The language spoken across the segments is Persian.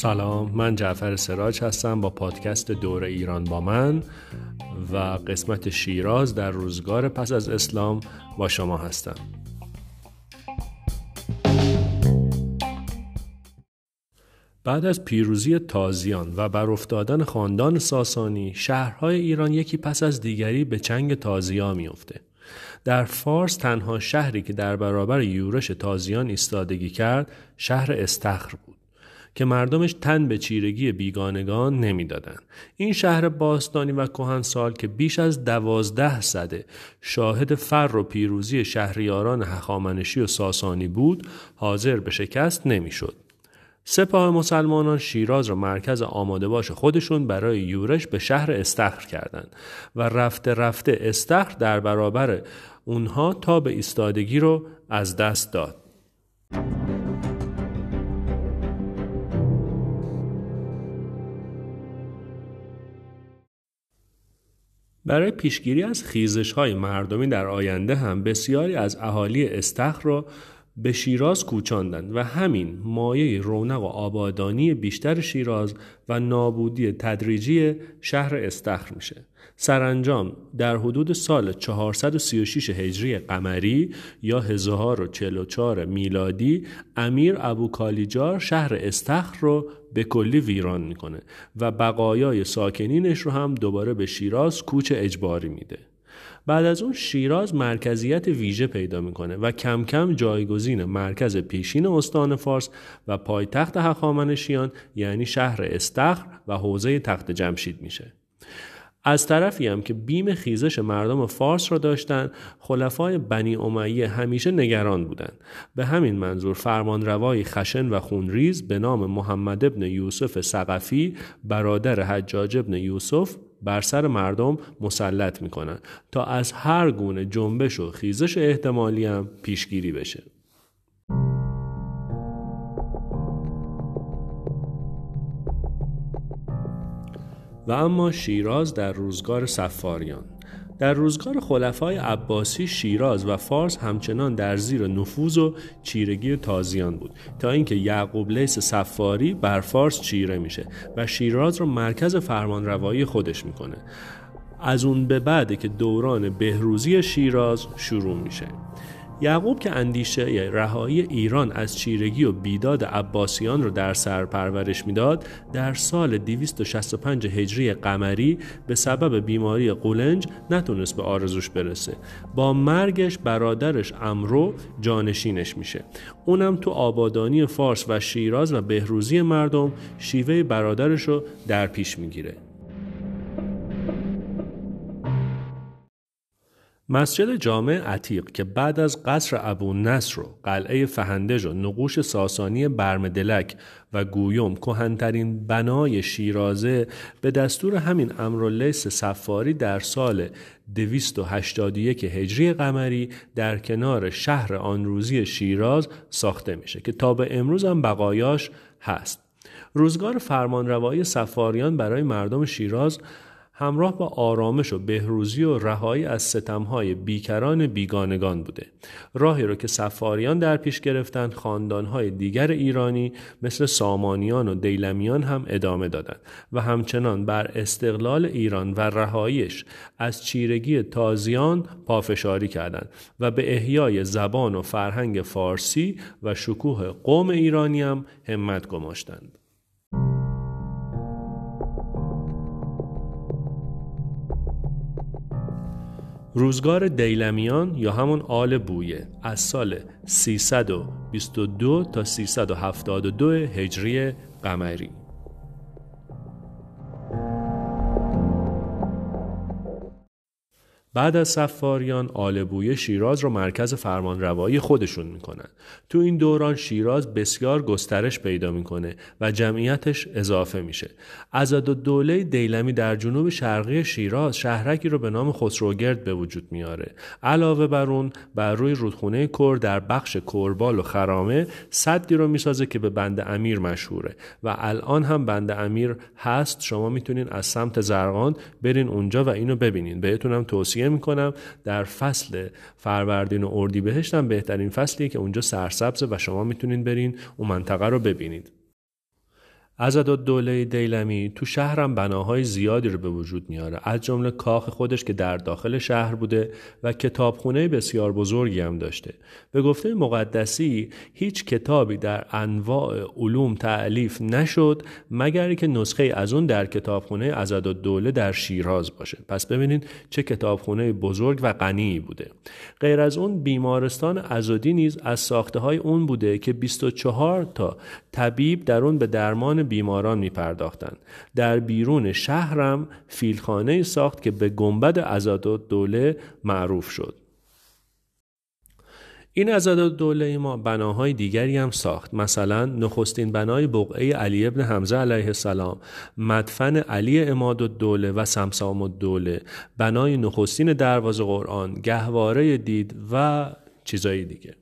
سلام من جعفر سراج هستم با پادکست دور ایران با من و قسمت شیراز در روزگار پس از اسلام با شما هستم. بعد از پیروزی تازیان و برافتادن خاندان ساسانی شهرهای ایران یکی پس از دیگری به چنگ تازیا میافته. در فارس تنها شهری که در برابر یورش تازیان ایستادگی کرد شهر استخر بود که مردمش تن به چیرگی بیگانگان نمی‌دادند. این شهر باستانی و کهنسال که بیش از دوازده صده شاهد فر و پیروزی شهریاران هخامنشی و ساسانی بود حاضر به شکست نمی‌شد. سپاه مسلمانان شیراز را مرکز آماده باش خودشون برای یورش به شهر استخر کردند و رفته رفته استخر در برابر اونها تا به ایستادگی رو از دست داد. برای پیشگیری از خیزش های مردمی در آینده هم بسیاری از اهالی استخر را به شیراز کوچاندند و همین مایه رونق و آبادانی بیشتر شیراز و نابودی تدریجی شهر استخر میشه. سرانجام در حدود سال 436 هجری قمری یا 1044 میلادی امیر ابو کالیجار شهر استخر رو به کلی ویران می‌کنه و بقایای ساکنینش رو هم دوباره به شیراز کوچ اجباری میده. بعد از اون شیراز مرکزیت ویژه پیدا می‌کنه و کم کم جایگزین مرکز پیشین استان فارس و پایتخت هخامنشیان یعنی شهر استخر و حوزه تخت جمشید میشه. از طرفی هم که بیم خیزش مردم فارس را داشتند خلفای بنی امیه همیشه نگران بودند به همین منظور فرمانروای خشن و خونریز به نام محمد ابن یوسف سقفی برادر حجاج ابن یوسف بر سر مردم مسلط می‌کنن تا از هر گونه جنبش و خیزش احتمالی هم پیشگیری بشه. و اما شیراز در روزگار سفاریان در روزگار خلفای عباسی شیراز و فارس همچنان در زیر نفوذ و چیرگی تازیان بود تا اینکه یعقوب لیس سفاری بر فارس چیره میشه و شیراز رو مرکز فرمانروایی خودش می‌کنه. از اون به بعده که دوران بهروزی شیراز شروع میشه. یعقوب که اندیشه رهایی ایران از چیرگی و بیداد عباسیان رو در سر پرورش می‌داد در سال 265 هجری قمری به سبب بیماری قولنج نتونست به آرزوش برسه. با مرگش برادرش امرو جانشینش میشه. اونم تو آبادانی فارس و شیراز و بهروزی مردم شیوه برادرش رو در پیش می‌گیره. مسجد جامع عتیق که بعد از قصر ابو نصر و قلعه فهندج و نقوش ساسانی برمدلک و گویوم کهنترین بنای شیرازه به دستور همین امراللیس سفاری در سال 281 هجری قمری در کنار شهر آن روزی شیراز ساخته میشه که تا به امروز هم بقایاش هست. روزگار فرمانروایی سفاریان برای مردم شیراز همراه با آرامش و بهروزی و رهایی از ستمهای بیکران بیگانگان بوده. راهی رو که سفاریان در پیش گرفتند خاندانهای دیگر ایرانی مثل سامانیان و دیلمیان هم ادامه دادند و همچنان بر استقلال ایران و رهاییش از چیرگی تازیان پافشاری کردند و به احیای زبان و فرهنگ فارسی و شکوه قوم ایرانی هم همت گماشتند. روزگار دیلمیان یا همون آل بویه از سال 322 تا 372 هجری قمری. بعد از سفاریان آلبویه شیراز رو مرکز فرمانروایی خودشون می‌کنن. تو این دوران شیراز بسیار گسترش پیدا می‌کنه و جمعیتش اضافه میشه. ازاد و دوله دیلمی در جنوب شرقی شیراز شهرکی رو به نام خسروگرد به وجود میاره. علاوه بر اون بر روی رودخونه کور در بخش کوربال و خرامه صدی رو می‌سازه که به بند امیر مشهوره و الان هم بند امیر هست. شما می‌تونین از سمت زرقان برین اونجا و اینو ببینین. بهتونم توصیه توصیه می‌کنم در فصل فروردین و اردیبهشت هم بهترین فصلیه که اونجا سرسبزه و شما می‌تونید برین اون منطقه رو ببینید. دوله دیلمی تو شهرم بناهای زیادی رو به وجود میاره از جمله کاخ خودش که در داخل شهر بوده و کتابخونه بسیار بزرگی هم داشته. به گفته مقدسی هیچ کتابی در انواع علوم تعلیف نشد مگر که نسخه از اون در کتابخونه دوله در شیراز باشه. پس ببینید چه کتابخونه بزرگ و غنی بوده. غیر از اون بیمارستان ازادی نیز از ساخته های اون بوده که 24 تا طبیب در اون به درمان بیماران می پرداختن. در بیرون شهرم فیلخانه ساخت که به گنبد ازاد دوله معروف شد. این ازاد دوله ما بناهای دیگری هم ساخت مثلا نخستین بنای بقعه علی ابن حمزه علیه السلام مدفن علی اماد دوله و سمسام دوله بنای نخستین دروازه قرآن گهواره دید و چیزایی دیگه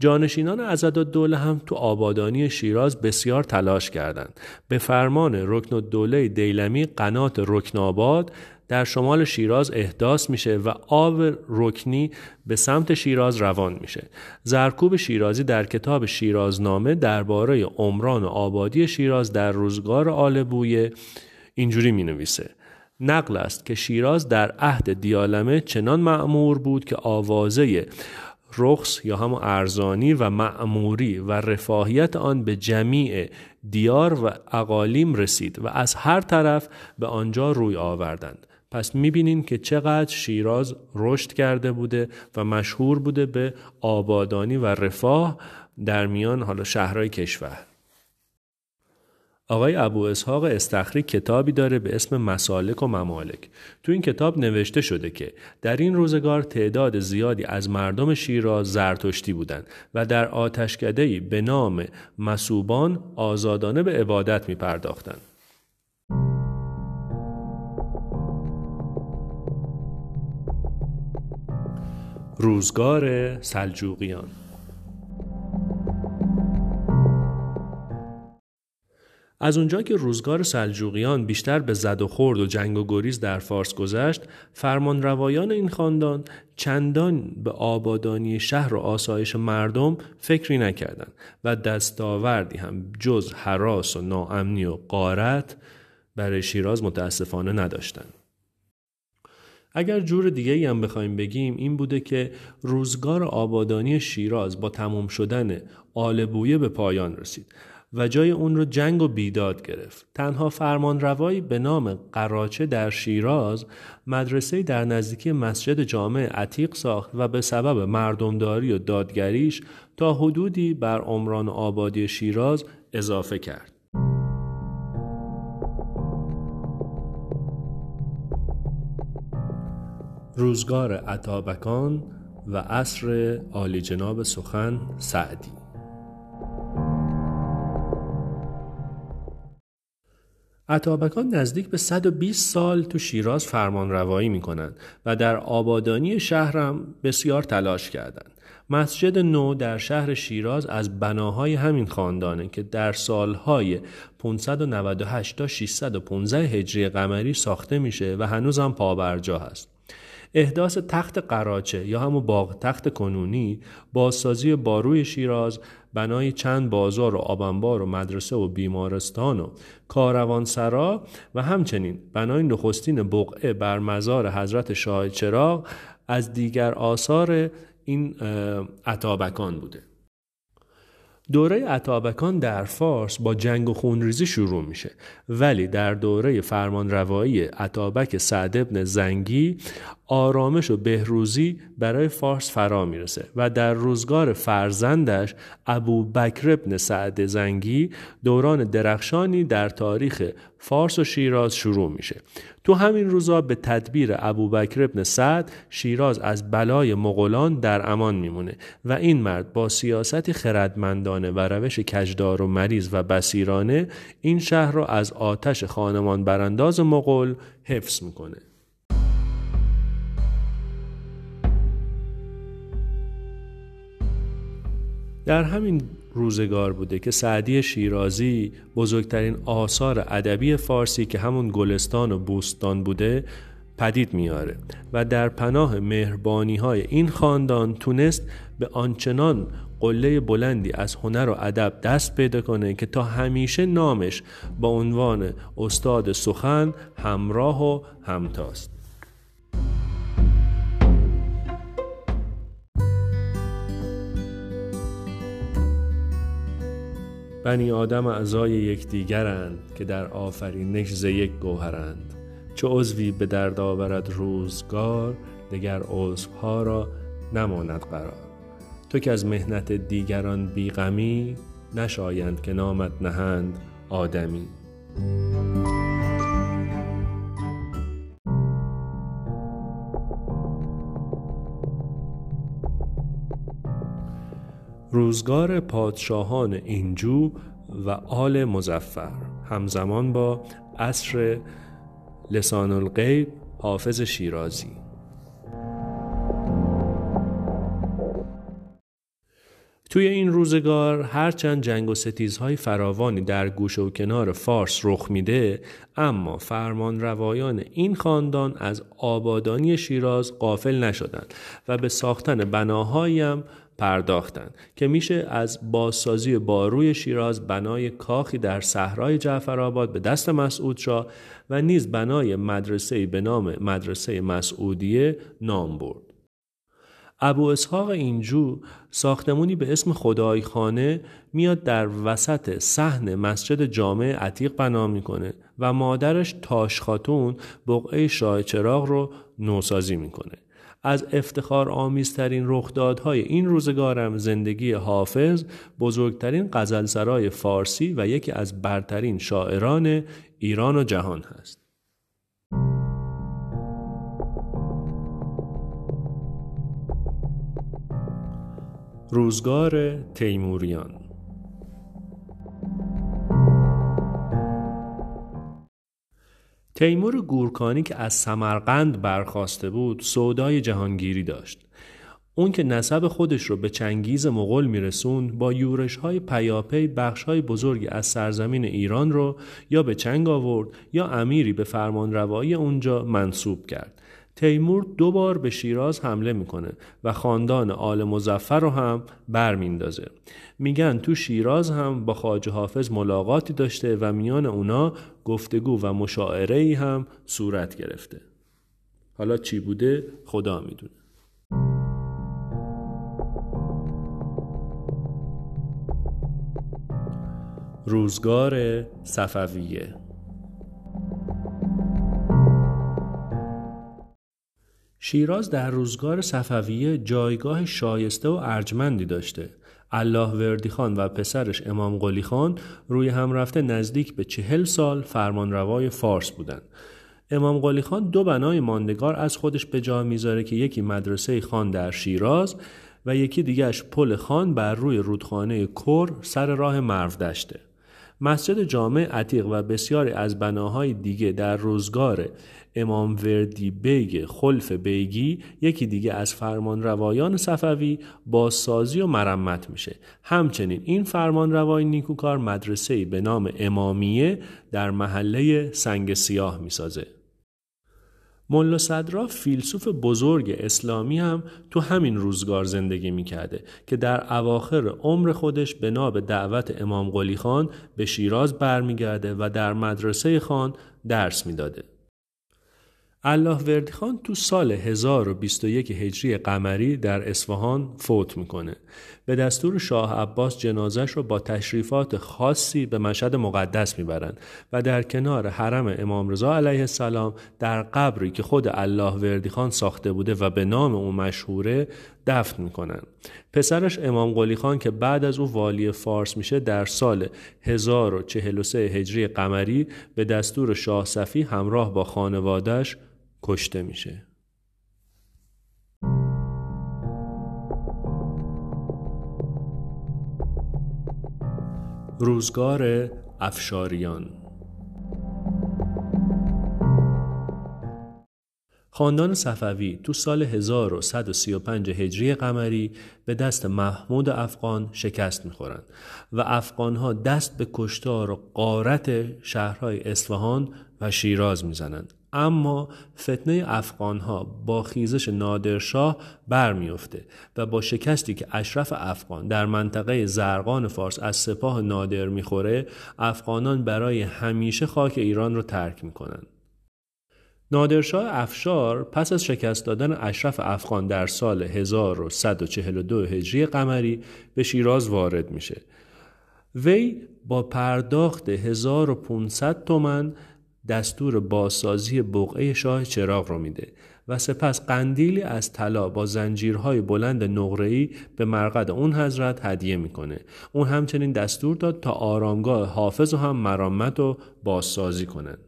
جانشینان دوله هم تو آبادانی شیراز بسیار تلاش کردند. به فرمان رکن دوله دیلمی قنات رکن آباد در شمال شیراز احداث میشه و آب رکنی به سمت شیراز روان میشه. زرکوب شیرازی در کتاب شیرازنامه درباره عمران و آبادی شیراز در روزگار آل بویه اینجوری می نویسه. نقل است که شیراز در عهد دیالمه چنان معمور بود که آوازه رخص یا همون ارزانی و معموری و رفاهیت آن به جمیع دیار و اقالیم رسید و از هر طرف به آنجا روی آوردند. پس می‌بینین که چقدر شیراز رشد کرده بوده و مشهور بوده به آبادانی و رفاه در میان حالا شهرهای کشور. آقای ابو اسحاق استخری کتابی داره به اسم مسالک و ممالک. تو این کتاب نوشته شده که در این روزگار تعداد زیادی از مردم شیراز زرتشتی بودند و در آتشکدهی به نام مسوبان آزادانه به عبادت می پرداختن. روزگار سلجوقیان از اونجا که روزگار سلجوقیان بیشتر به زد و خورد و جنگ و گریز در فارس گذشت فرمان روایان این خاندان چندان به آبادانی شهر و آسایش مردم فکری نکردند و دستاوردی هم جز حراس و ناامنی و قارت برای شیراز متاسفانه نداشتند. اگر جور دیگه هم بخوایم بگیم این بوده که روزگار آبادانی شیراز با تمام شدن آلبویه به پایان رسید و جای اون رو جنگ و بیداد گرفت. تنها فرمان روایی به نام قراچه در شیراز مدرسه در نزدیکی مسجد جامع عتیق ساخت و به سبب مردمداری و دادگریش تا حدودی بر عمران آبادی شیراز اضافه کرد. روزگار عطابکان و عصر عالی جناب سخن سعدی عطابکان نزدیک به 120 سال تو شیراز فرمان روایی می کنند و در آبادانی شهرم بسیار تلاش کردند. مسجد نو در شهر شیراز از بناهای همین خاندانه که در سالهای 598 تا 615 هجری قمری ساخته میشه و هنوز هم پابرجا هست. احداث تخت قراچه یا همون باغ تخت کنونی بازسازی باروی شیراز بنای چند بازار و آبنبار و مدرسه و بیمارستان و کاروانسرا و همچنین بنای نخستین بقعه بر مزار حضرت شاه چراغ از دیگر آثار این عطابکان بوده. دوره عطابکان در فارس با جنگ و خونریزی شروع میشه ولی در دوره فرمان روایی عطابک سعد ابن زنگی آرامش و بهروزی برای فارس فرا می‌رسه و در روزگار فرزندش ابو بکر ابن سعد زنگی دوران درخشانی در تاریخ فارس و شیراز شروع میشه. تو همین روزا به تدبیر ابوبکر ابن سعد شیراز از بلای مغولان در امان میمونه و این مرد با سیاست خردمندانه و روش کجدار و مریض و بسیرانه این شهر را از آتش خانمان برانداز مغول حفظ می‌کنه. در همین روزگار بوده که سعدی شیرازی بزرگترین آثار ادبی فارسی که همون گلستان و بوستان بوده پدید میاره و در پناه مهربانی های این خاندان تونست به آنچنان قله بلندی از هنر و ادب دست پیدا کنه که تا همیشه نامش با عنوان استاد سخن همراه و همتاست. بنی آدم اعضای یکدیگرند که در آفرینش ز یک گوهرند. چه عضوی به درد آورد روزگار دگر عضوها را نماند قرار. تو که از مهنت دیگران بیغمی نشایند که نامت نهند آدمی. روزگار پادشاهان اینجو و آل مزفر همزمان با عصر لسان الغیب حافظ شیرازی. توی این روزگار هرچند جنگ و ستیزهای فراوانی در گوشه و کنار فارس رخ میده اما فرمان روایان این خاندان از آبادانی شیراز قافل نشدند و به ساختن بناهایی هم پرداختند که میشه از بازسازی باروی شیراز بنای کاخی در صحرای جعفرآباد به دست مسعود شاه و نیز بنای مدرسه به نام مدرسه مسعودیه نام برد. ابو اسحاق اینجو ساختمونی به اسم خدای خانه میاد در وسط صحن مسجد جامع عتیق بنا می‌کنه و مادرش تاش خاتون بقعه شاه چراغ رو نوسازی می‌کنه از افتخار آمیزترین رخدادهای این روزگارم زندگی حافظ بزرگترین غزلسرای فارسی و یکی از برترین شاعران ایران و جهان هست. روزگار تیموریان. تیمور گورکانی که از سمرقند برخواسته بود سودای جهانگیری داشت. اون که نسب خودش رو به چنگیز مغول میرسوند با یورش های پیاپی بخش های بزرگی از سرزمین ایران رو یا به چنگ آورد یا امیری به فرمان روایی اونجا منصوب کرد. تیمور دو بار به شیراز حمله می‌کنه و خاندان آل مزفر رو هم برمیندازه میگن تو شیراز هم با خواجه حافظ ملاقاتی داشته و میان اونا گفتگو و مشاعره ای هم صورت گرفته. حالا چی بوده؟ خدا می‌دونه. روزگار صفویه شیراز در روزگار صفویه جایگاه شایسته و ارجمندی داشته الله وردی خان و پسرش امام قلی خان روی هم رفته نزدیک به چهل سال فرمانروای فارس بودند. امام قلی خان دو بنای ماندگار از خودش به جا می‌ذاره که یکی مدرسه خان در شیراز و یکی دیگهش پل خان بر روی رودخانه کر سر راه مرودشته. مسجد جامع عتیق و بسیاری از بناهای دیگه در روزگار امام وردی بیگ خلف بیگی یکی دیگه از فرمان روایان صفوی بازسازی و مرمت میشه. همچنین این فرمان روای نیکوکار مدرسه به نام امامیه در محله سنگ سیاه می‌سازه. ملا صدرا فیلسوف بزرگ اسلامی هم تو همین روزگار زندگی می‌کرده که در اواخر عمر خودش به ناب دعوت امام قلی خان به شیراز برمیگرده و در مدرسه خان درس می‌داده. الله وردی خان تو سال 1021 هجری قمری در اصفهان فوت می‌کنه. به دستور شاه عباس جنازش رو با تشریفات خاصی به مشهد مقدس می‌برند و در کنار حرم امام رضا علیه السلام در قبری که خود الله وردی خان ساخته بوده و به نام او مشهوره دفن می‌کنن. پسرش امام قلی خان که بعد از او والی فارس میشه در سال 1043 هجری قمری به دستور شاه صفی همراه با خانوادش کشته میشه. روزگار افشاریان خاندان صفوی تو سال 1135 هجری قمری به دست محمود افغان شکست می‌خورند و افغانها دست به کشتار و قارت شهرهای اصفهان و شیراز می‌زنند اما فتنه افغان ها با خیزش نادرشاه برمیفته و با شکستی که اشرف افغان در منطقه زرقان فارس از سپاه نادر می‌خوره افغانان برای همیشه خاک ایران رو ترک می‌کنن. نادرشاه افشار پس از شکست دادن اشرف افغان در سال 1142 هجری قمری به شیراز وارد میشه. وی با پرداخت 1500 تومن دستور بازسازی بقعه شاه چراغ رو میده و سپس قندیلی از طلا با زنجیرهای بلند نقره‌ای به مرقد اون حضرت هدیه می‌کنه. اون همچنین دستور داد تا آرامگاه حافظ و هم مرامت و بازسازی کنند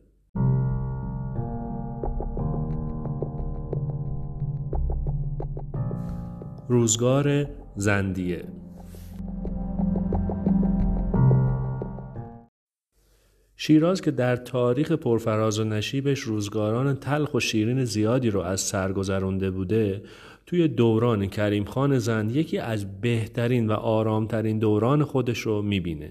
روزگار زندیه شیراز که در تاریخ پرفراز و نشیبش روزگاران تلخ و شیرین زیادی رو از سر گذرونده بوده توی دوران کریم خان زند یکی از بهترین و آرامترین دوران خودش رو می‌بینه.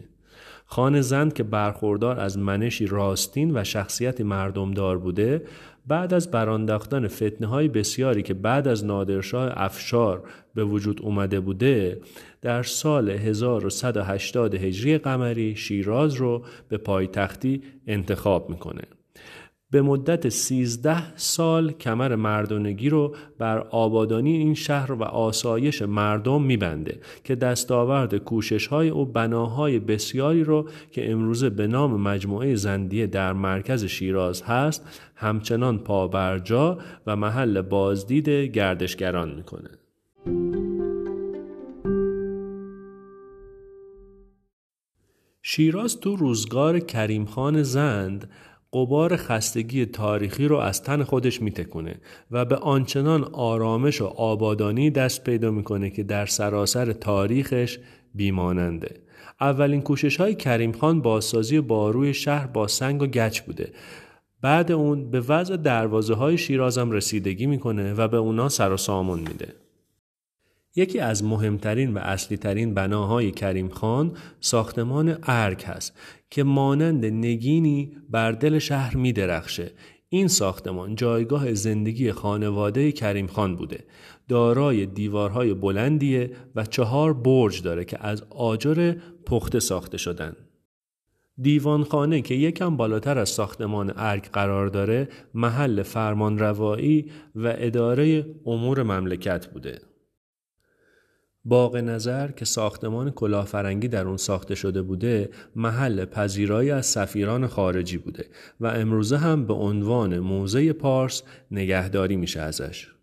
خان زند که برخوردار از منشی راستین و شخصیتی مردمدار بوده بعد از برانداختن فتنه های بسیاری که بعد از نادرشاه افشار به وجود اومده بوده در سال 1180 هجری قمری شیراز رو به پایتختی انتخاب می‌کنه. به مدت 13 سال کمر مردانگی رو بر آبادانی این شهر و آسایش مردم میبنده که دستاورد کوشش های و بناهای بسیاری رو که امروزه به نام مجموعه زندیه در مرکز شیراز هست همچنان پابرجا و محل بازدید گردشگران می‌کنه. شیراز تو روزگار کریم خان زند قبار خستگی تاریخی رو از تن خودش میتکونه و به آنچنان آرامش و آبادانی دست پیدا می‌کنه که در سراسر تاریخش بیماننده. اولین کوشش های کریم خان بازسازی باروی شهر با سنگ و گچ بوده. بعد اون به وضع دروازه های شیرازم رسیدگی می‌کنه و به اونا سر و سامون میده. یکی از مهمترین و اصلی ترین بناهای کریم خان ساختمان ارگ هست که مانند نگینی بر دل شهر می درخشه. این ساختمان جایگاه زندگی خانواده کریم خان بوده. دارای دیوارهای بلندیه و چهار برج داره که از آجر پخته ساخته شدن. دیوانخانه که یکم بالاتر از ساختمان ارگ قرار داره محل فرمانروایی و اداره امور مملکت بوده. باغ نظر که ساختمان کلاهفرنگی در اون ساخته شده بوده محل پذیرایی از سفیران خارجی بوده و امروزه هم به عنوان موزه پارس نگهداری میشه ازش.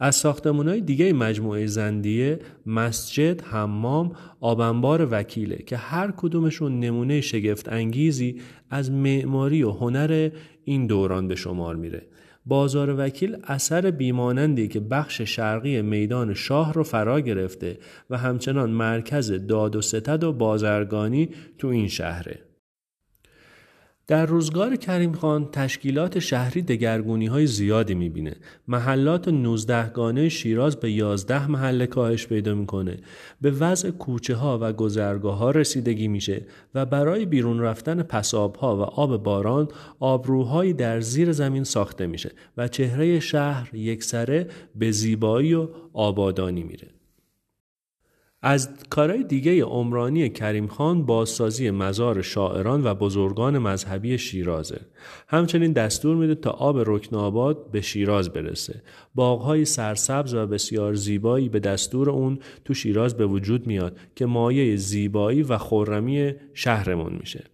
از های دیگه مجموعه زندیه مسجد، حمام، آبنبار وکیله که هر کدومشون نمونه شگفت انگیزی از معماری و هنر این دوران به شمار میره بازار وکیل اثر بیمانندی که بخش شرقی میدان شاه رو فرا گرفته و همچنان مرکز داد و ستد و بازرگانی تو این شهره. در روزگار کریم خان تشکیلات شهری دگرگونی های زیادی می‌بینه. محلات 19 گانه شیراز به 11 محله کاهش پیدا می‌کنه. به وضع کوچه ها و گذرگاه ها رسیدگی میشه و برای بیرون رفتن پساب ها و آب باران آبروهایی در زیر زمین ساخته میشه و چهره شهر یکسره به زیبایی و آبادانی میره. از کارهای دیگه عمرانی کریم خان بازسازی مزار شاعران و بزرگان مذهبی شیرازه. همچنین دستور میده تا آب رکن آباد به شیراز برسه. باغهای سرسبز و بسیار زیبایی به دستور اون تو شیراز به وجود میاد که مایه زیبایی و خورمی شهرمون میشه.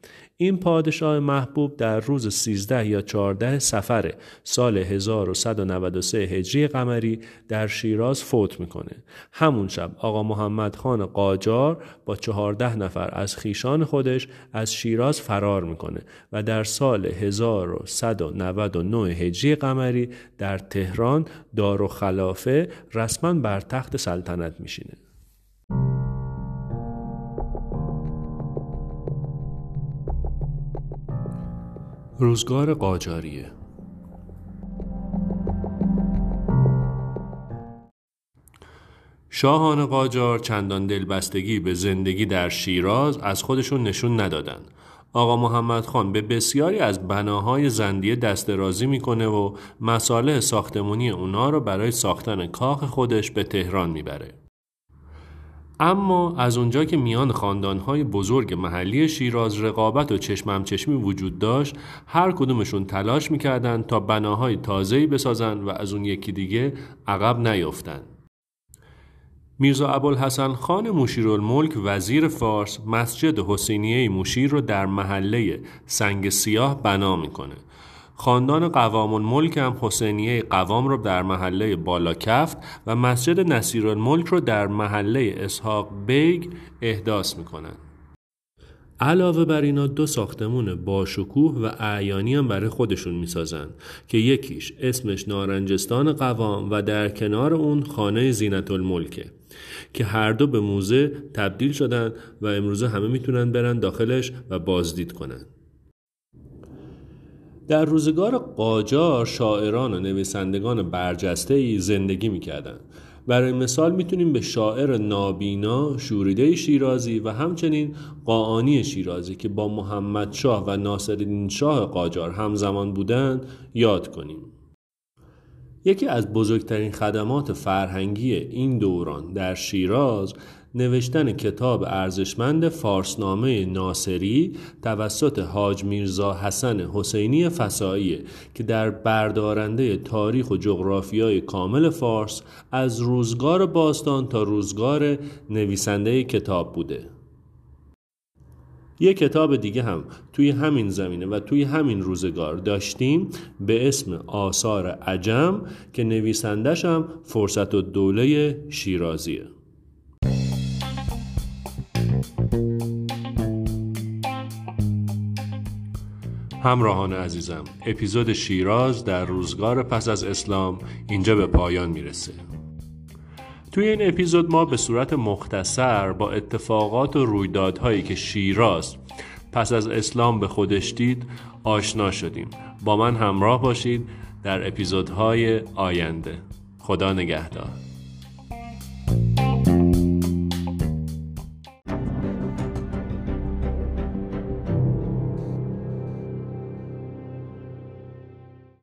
این پادشاه محبوب در روز 13 یا 14 سفر سال 1193 هجری قمری در شیراز فوت می‌کنه. همون شب آقا محمد خان قاجار با 14 نفر از خیشان خودش از شیراز فرار می‌کنه و در سال 1199 هجری قمری در تهران دار و خلافه رسما بر تخت سلطنت میشینه. روزگار قاجاریه شاهان قاجار چندان دلبستگی به زندگی در شیراز از خودشون نشون ندادن. آقا محمد خان به بسیاری از بناهای زندیه دسترازی می‌کنه و مساله ساختمونی اونا رو برای ساختن کاخ خودش به تهران می‌بره. اما از اونجا که میان خاندانهای بزرگ محلی شیراز رقابت و چشمم چشمی وجود داشت هر کدومشون تلاش می‌کردن تا بناهای تازه‌ای بسازن و از اون یکی دیگه عقب نیفتن. میرزا ابوالحسن خان مشیرالملک وزیر فارس مسجد حسینیه مشیر رو در محله سنگ سیاه بنا می‌کنه. خاندان قوام الملک هم حسینیه قوام رو در محله بالاکفت و مسجد نصیر الملک رو در محله اسحاق بیگ احداث می‌کنن. علاوه بر اینا دو ساختمون باشکوه و اعیانی هم برای خودشون می‌سازن که یکیش اسمش نارنجستان قوام و در کنار اون خانه زینت الملکه که هر دو به موزه تبدیل شدن و امروزه همه می‌تونن برن داخلش و بازدید کنن در روزگار قاجار شاعران و نویسندگان برجسته ای زندگی می‌کردند. برای مثال می‌تونیم به شاعر نابینا شوریده شیرازی و همچنین قاعانی شیرازی که با محمد شاه و ناصرالدین شاه قاجار همزمان بودند یاد کنیم. یکی از بزرگترین خدمات فرهنگی این دوران در شیراز نوشتن کتاب ارزشمند فارسنامه ناصری توسط حاج میرزا حسن حسینی فسایی که در بردارنده تاریخ و جغرافیای کامل فارس از روزگار باستان تا روزگار نویسنده کتاب بوده. یک کتاب دیگه هم توی همین زمینه و توی همین روزگار داشتیم به اسم آثار عجم که نویسندش هم فرصت و دوله شیرازیه. همراهان عزیزم اپیزود شیراز در روزگار پس از اسلام اینجا به پایان می‌رسه. توی این اپیزود ما به صورت مختصر با اتفاقات و رویدادهایی که شیراز پس از اسلام به خودش دید آشنا شدیم. با من همراه باشید در اپیزودهای آینده. خدا نگهدار.